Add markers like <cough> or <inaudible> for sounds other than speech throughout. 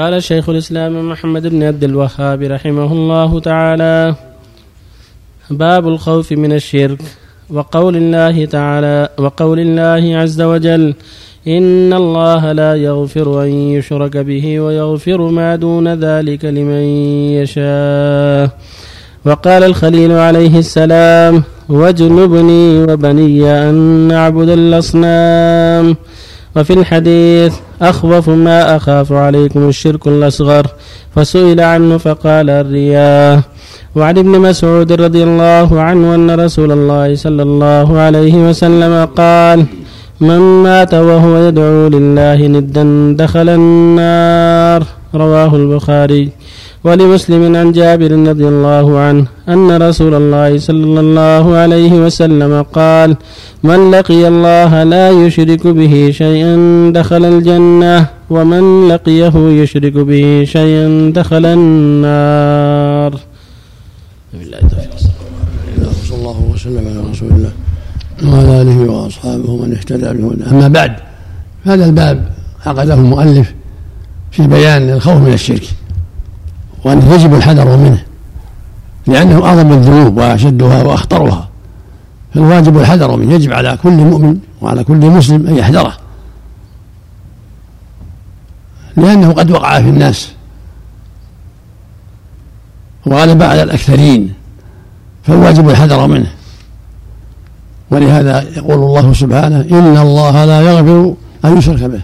قال شيخ الإسلام محمد بن عبد الوهاب رحمه الله تعالى باب الخوف من الشرك وقول الله تعالى وقول الله عز وجل إن الله لا يغفر أن يشرك به ويغفر ما دون ذلك لمن يشاء. وقال الخليل عليه السلام واجنبني وبني أن نعبد الأصنام. وفي الحديث أخوف ما أخاف عليكم الشرك الأصغر. فسئل عنه فقال الرياء وعن ابن مسعود رضي الله عنه أن رسول الله صلى الله عليه وسلم قال من مات وهو يدعو لله ندا دخل النار. رواه البخاري. ولمسلم عن جابر رضي الله عنه أن رسول الله صلى الله عليه وسلم قال من لقي الله لا يشرك به شيئا دخل الجنة ومن لقيه يشرك به شيئا دخل النار. صلى الله وسلم على رسول الله وعلى آله وأصحابه ومن اهتدى بهداه. أما بعد هذا الباب عقده المؤلف في بيان الخوف من الشرك. وأنه يجب الحذر منه لأنه أعظم الذنوب وأشدها وأخطرها. فالواجب الحذر منه يجب على كل مؤمن وعلى كل مسلم أن يحذره. لأنه قد وقع في الناس وغلب على الأكثرين فالواجب الحذر منه. ولهذا يقول الله سبحانه إن الله لا يغفر أن يشرك به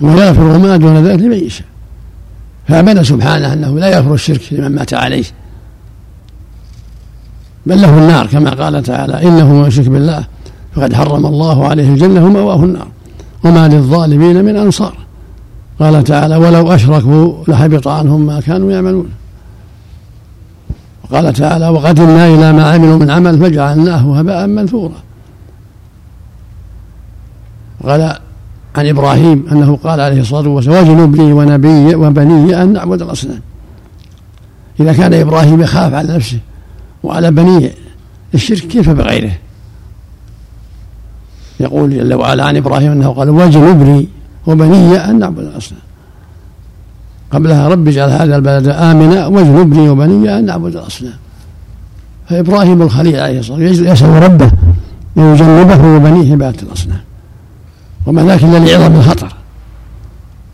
ويغفر ما دون ذلك لمن يشاء. فأبان سبحانه أنه لا يغفر الشرك لمن مات عليه. بل له النار كما قال تعالى إنه من يشرك بالله فقد حرم الله عليه الجنة ومأواه النار. وما للظالمين من أنصار. قال تعالى ولو أشركوا لحبط عنهم ما كانوا يعملون. وقال تعالى وقدمنا إلى ما عملوا من عمل فجعلناه هباء منثورا. قال عن إبراهيم أنه قال عليه الصلاة والسلام واجنب لي ونبي وبني أن نعبد الأصنام. إذا كان إبراهيم يخاف على نفسه وعلى بنيه الشرك كيف بغيره؟ يقول جل وعلا عن إبراهيم أنه قال واجنب لي وبني أن نعبد الأصنام. قبلها رب اجعل هذا البلد آمنا واجنبني وبني أن نعبد الأصنام. فإبراهيم الخليل عليه الصلاة والسلام يسأل ربه أن يجنبه وبنيه عبادة الأصنام. وما ذاك إلا لعظم الخطر.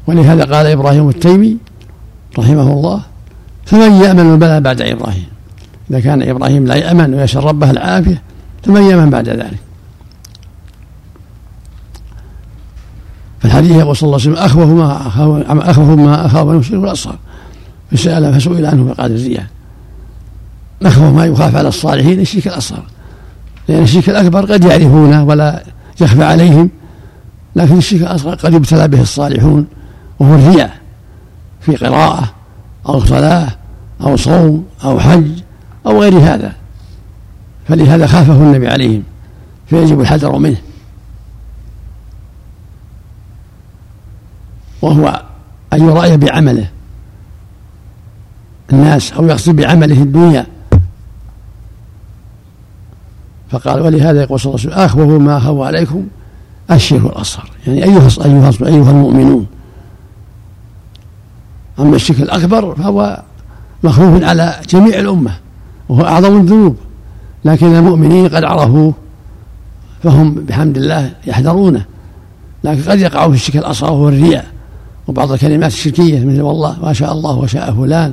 ولهذا قال إبراهيم التيمي رحمه الله فمن يأمن البلاء بعد إبراهيم؟ إذا كان إبراهيم لا يأمن ويسأل ربه العافية فمن يأمن بعد ذلك؟ فالحديث يقول صلى الله عليه وسلم أخوف ما أخوف ما أخاف من الشرك الأصغر فسأل فسئل عنه فقال الزيان أخوف ما يخاف على الصالحين الشرك الأصغر لأن الشرك الأكبر قد يعرفونه ولا يخفى عليهم لكن الشرك الأصغر قد يبتلى به الصالحون وهو الرياء في قراءة أو صلاة أو صوم أو حج أو غير هذا. فلهذا خافه النبي عليهم فيجب الحذر منه. وهو أن يرأي بعمله الناس أو يقصد بعمله الدنيا. فقال ولهذا يقول صلى الله عليه وسلم أخوه ما أخوه عليكم الشرك الأصغر. يعني أيها أيها أيها المؤمنون. أما الشرك الأكبر فهو مخوف على جميع الأمة وهو أعظم الذنوب. لكن المؤمنين قد عرفوه فهم بحمد الله يحذرونه. لكن قد يقعوا في الشرك الأصغر وهو الرياء. وبعض الكلمات الشركية مثل والله ما شاء الله وشاء فلان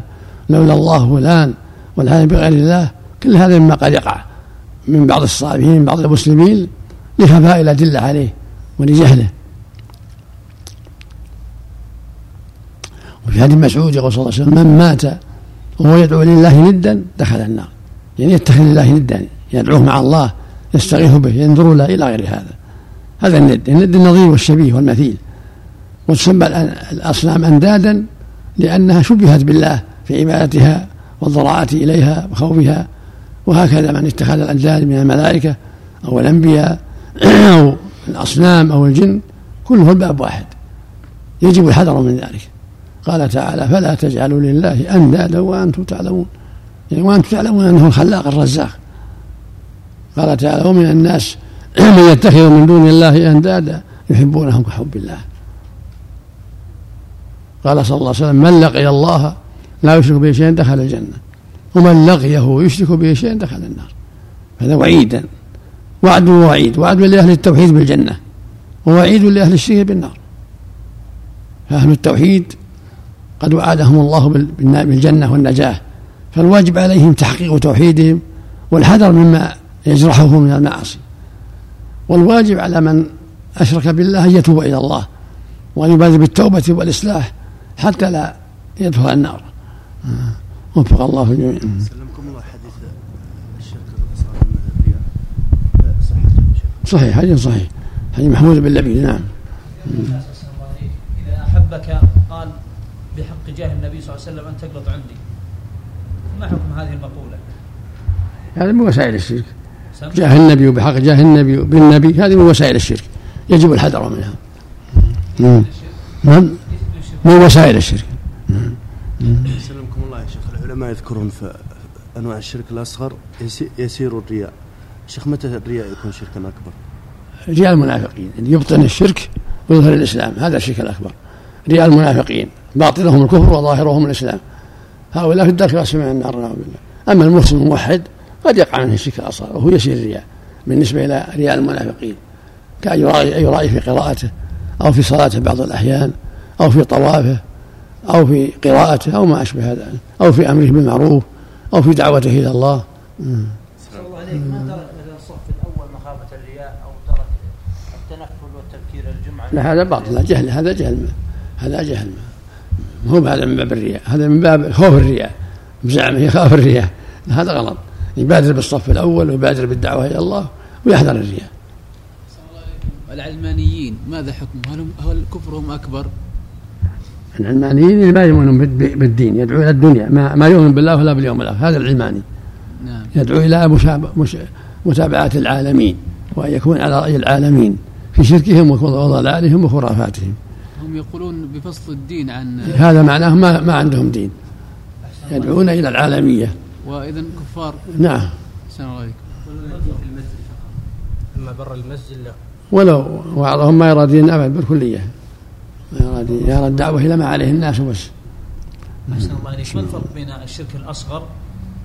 لولا الله فلان والحال بغير الله. كل هذا مما قد يقع من بعض الصالحين من بعض المسلمين لخفاء الأدلة عليه. ولجهله. وفي حديث مسعود يقول صلى الله عليه وسلم من مات وهو يدعو لله ندا دخل النار. يعني يتخذ لله ندا يدعوه مع الله يستغيث به ينظر له إلى غير هذا. هذا الند الند النظير والشبيه والمثيل. وتسمى الأصنام أندادا لأنها شبهت بالله في عبادتها والضراعة إليها وخوفها. وهكذا من اتخذ الانداد من الملائكة أو الأنبياء <clears throat> أو الأصنام أو الجن كله الباب واحد. يجب الحذر من ذلك. قال تعالى فلا تجعلوا لله أندادا وأنتم تعلمون. يعني وأنتم تعلمون أنه الخلاق الرزاق. قال تعالى ومن الناس <clears throat> من يتخذ من دون الله أندادا يحبونهم كحب الله. قال صلى الله عليه وسلم من لقي الله لا يشرك به شيئا دخل الجنة ومن لقيه يشرك به شيئا دخل النار. هذا وعيدا. وعد ووعيد. وعد لأهل التوحيد بالجنة ووعيد لأهل الشرك بالنار. فأهل التوحيد قد وعدهم الله بالجنة والنجاة. فالواجب عليهم تحقيق توحيدهم والحذر مما يجرحه من المعاصي. والواجب على من أشرك بالله أن يتوب إلى الله وأن يبادر بالتوبة والإصلاح حتى لا يدخل النار. وفق الله الجميع سلمكم الله حديث الشرك صحيح حديث صحيح. حديث محمود بن لبيد نعم. إذا أحبك قال بحق جاه النبي صلى الله عليه وسلم أن تقلط عندي. ما حكم هذه المقولة؟ هذا من وسائل الشرك. جاه النبي وبحق جاه النبي بالنبي هذه من وسائل الشرك. يجب الحذر منها. نعم. نعم. من وسائل الشرك. سلمكم الله يا شيخ. العلماء يذكرون في أنواع الشرك الأصغر يسير الرياء. شيخ متى الرياء يكون شركا أكبر؟ رياء المنافقين. يبطن الشرك ويظهر الإسلام. هذا الشرك الأكبر. رياء المنافقين. باطنهم الكفر وظاهرهم الإسلام. هؤلاء في الدرك الاسفل من النار نعوذ بالله. أما المسلم الموحد قد يقع منه الشرك الاصغر وهو يسير الرياء. بالنسبة إلى رياء المنافقين يرائي, يرائي في قراءته أو في صلاته بعض الأحيان أو في طوافه أو في قراءته أو ما أشبه هذا أو في أمره بالمعروف أو في دعوته إلى الله. الله عليك ما ترك لا هذا باطل جهل هذا جهل هذا جهل. ما هو هذا من باب الرياء هذا من باب خوف الرياء بزعمه يخاف الرياء. هذا غلط. يبادر بالصف الأول ويبادر بالدعوة إلى الله ويحذر الرياء. العلمانيين ماذا حكمهم؟ هل هل كفرهم أكبر؟ العلمانيين ما يؤمنون بالدين يدعو إلى الدنيا. ما, ما يؤمن بالله ولا باليوم الآخر هذا العلماني. نعم. يدعو إلى متابعة العالمين وأن يكون على رأي العالمين. في شركهم وضلالهم وخرافاتهم هم يقولون بفصل الدين عن هذا معناه ما, ما عندهم دين. يدعون إلى العالمية. واذا كفار. نعم. السلام عليكم. أما بر المسجد لا. ولو بعضهم ما يرى دين أبد بالكلية. ما يرى دين يرى الدعوة إلى ما عليه الناس وبس أحسن الله عليك ما الفرق بين الشرك الأصغر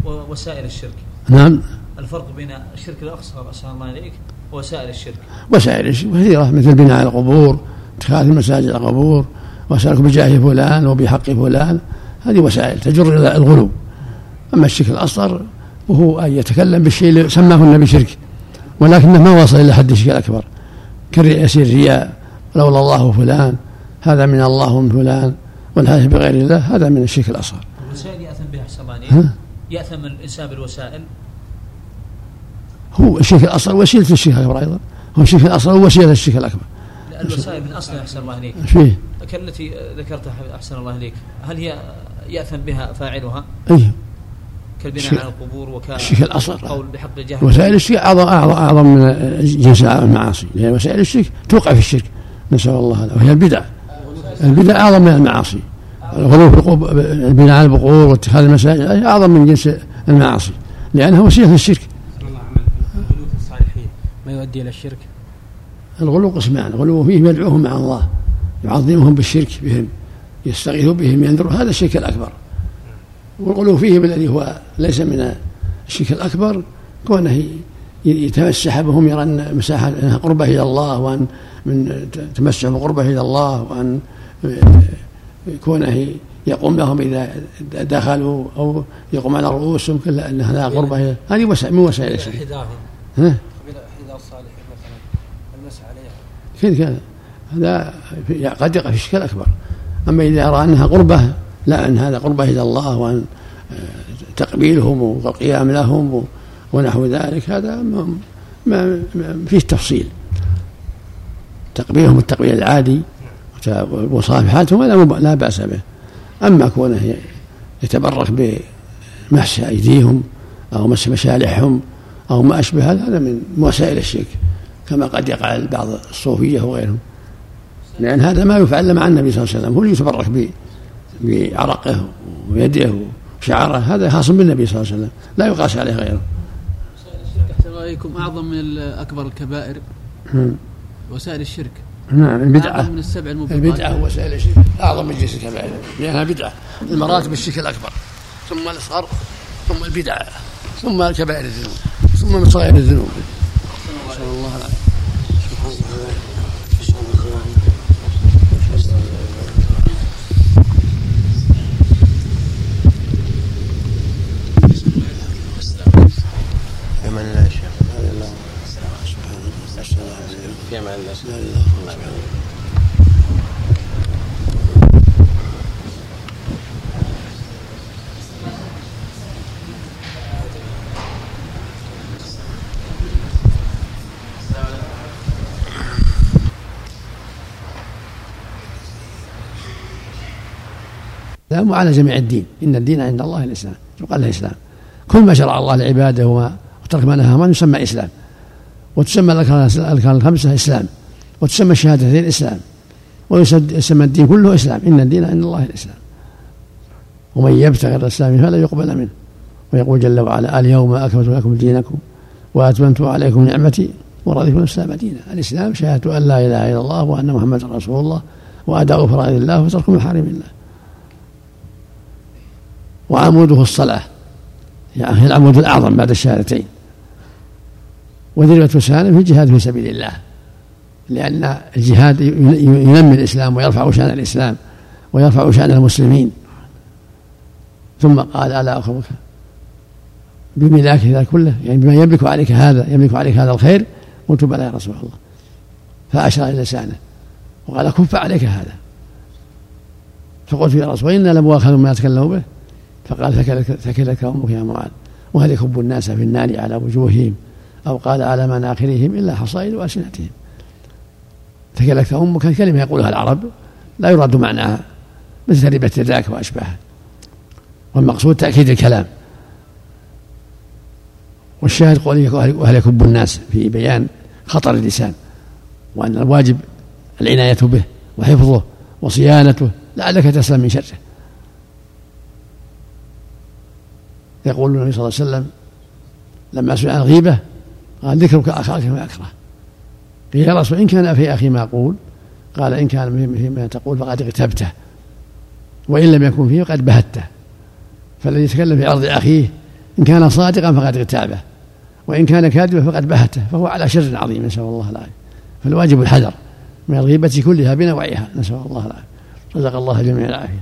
ووسائل الشرك؟ نعم. الفرق بين الشرك الأصغر أسأل الله عليك ووسائل الشرك. وسائل الشرك كثيرة مثل بناء القبور اتخاذ المساجد القبور وسألك بجاه فلان وبحق فلان. هذه وسائل تجر إلى الغلو. أما الشرك الأصغر وهو أن يتكلم بالشيء اللي سماه النبي شرك ولكنه ما وصل إلى حد الشرك الأكبر. كيسير رياء لولا الله فلان هذا من الله ومن فلان والحلف بغير الله هذا من الشرك الأصغر. الوسائل يأثم بها احسن يأثم الإنسان بالوسائل؟ هو الشرك الأصغر وسيله الشرك الأكبر أيضا. هو الشرك الأصغر وسيله الشرك الأكبر. الوسائل من أصلها أحسن الله إليك. إيش فيه؟ كالتي ذكرتها أحسن الله إليك، هل هي يأثم بها فاعلها؟ أي. كالبناء على القبور وك الشرك الأصغر. قول بحق الجهل. وسائل الشرك اعظم اعظم أعظم من جنس المعاصي. لأن وسائل الشرك توقع في الشرك. نسأل الله هذا وهي البدع. البدع أعظم من المعاصي. الغلو في البناء على البقور واتخاذ المساجد أعظم من جنس المعاصي. لأنها وسيلة الشرك الغلو في الصالحين ما يؤدي إلى الشرك؟ الغلو قسمان الغلو فيه يدعوهم مع الله يعظمهم بالشرك بهم يستغيث بهم ينذر هذا الشرك الأكبر. والغلو فيهم الذي هو ليس من الشرك الأكبر كونه يتمسح بهم يرى أن مساحة قربة إلى الله وأن من تمسح بقربة إلى الله وأن كونه يقوم لهم إذا دخلوا أو يقوم على رؤوسهم كلا أن هذا قربة إلى هذه وسائل من وسائل الشرك. عليها كذا هذا قد يقع في الشرك الأكبر. أما إذا رأى أنها قربة لا أن هذا قربة إلى الله وأن آه، تقبيلهم والقيام لهم ونحو ذلك هذا ما, ما, فيه تفصيل. تقبيلهم التقبيل العادي وصافحاتهم هذا لا بأس به. أما كونه يتبرك بمس أيديهم أو مس مشالحهم أو ما هذا هذا من وسائل الشرك. كما قد يقع بعض الصوفية وغيرهم. لأن هذا ما يفعل مع النبي صلى الله عليه وسلم. هو اللي يتبرك بعرقه ويده وشعره. هذا خاص بالنبي صلى الله عليه وسلم. لا يقاس عليه غيره. رأيكم أعظم من اكبر الكبائر؟ وسائل الشرك. نعم البدعة. أعظم من السبع الموبقات البدعة وسائل الشرك. أعظم من جنس الكبائر. لأنها بدعة. المراتب الشرك الأكبر. ثم الأصغر ثم البدعة ثم الكبائر الذنوب ثم من صغير الذنوب. نسأل الله العافية في أمان الله يا شيخ في أمان الله الإسلام وعلى جميع الدين. إن الدين عند الله الإسلام. يقال له إسلام كل ما شرع الله لعباده وترك ما نهى عنه يسمى إسلام. وتسمى الأركان الخمسة إسلام. وتسمى الشهادتين إسلام. ويسمى الدين كله إسلام. إن الدين عند الله الإسلام. ومن يبتغي الإسلام فلا يقبل منه. ويقول جل وعلا اليوم أكملت لكم دينكم وأتممت عليكم نعمتي ورضيت الإسلام دينا. الإسلام شهادة أن لا إله إلا الله وأن محمدا رسول الله وأداء فرائض الله وترك محارم الله. وعموده الصلاة. يعني العمود الأعظم بعد الشهادتين. وذروة سالم في الجهاد في سبيل الله لأن الجهاد ينمي الإسلام ويرفع شأن الإسلام ويرفع شأن المسلمين. ثم قال ألا أخبرك بملاك ذلك كله يعني بما يملك عليك هذا يملك عليك هذا الخير قلت بلى يا رسول الله. فأشار إلى لسانه وقال كف عليك هذا. فقلت يا رسول الله إنا لمؤاخذ ما يتكلم به. فقال ثكلك أمك يا معاذ وهل يكب الناس في النار على وجوههم أو قال على مناخرهم إلا حصائد وألسنتهم. ثكلك أمك كلمة يقولها العرب لا يراد معناها مثل ربت يداك واشباهها والمقصود تأكيد الكلام. والشاهد قوله وهل يكب الناس في بيان خطر اللسان وأن الواجب العناية به وحفظه وصيانته لعلك تسلم من شره. يقول النبي صلى الله عليه وسلم لما سئل عن الغيبة قال ذكرك أخاك ما أكره. قيل يا رسول إن كان في أخي ما أقول قال إن كان فيما تقول فقد اغتبته وإن لم يكن فيه فقد بهته. فالذي يتكلم في عرض أخيه إن كان صادقا فقد اغتابه وإن كان كاذبا فقد بهته فهو على شر عظيم نسأل الله العافية. فالواجب الحذر من الغيبة كلها بنوعها نسأل الله العافية. رزق الله جميع العافية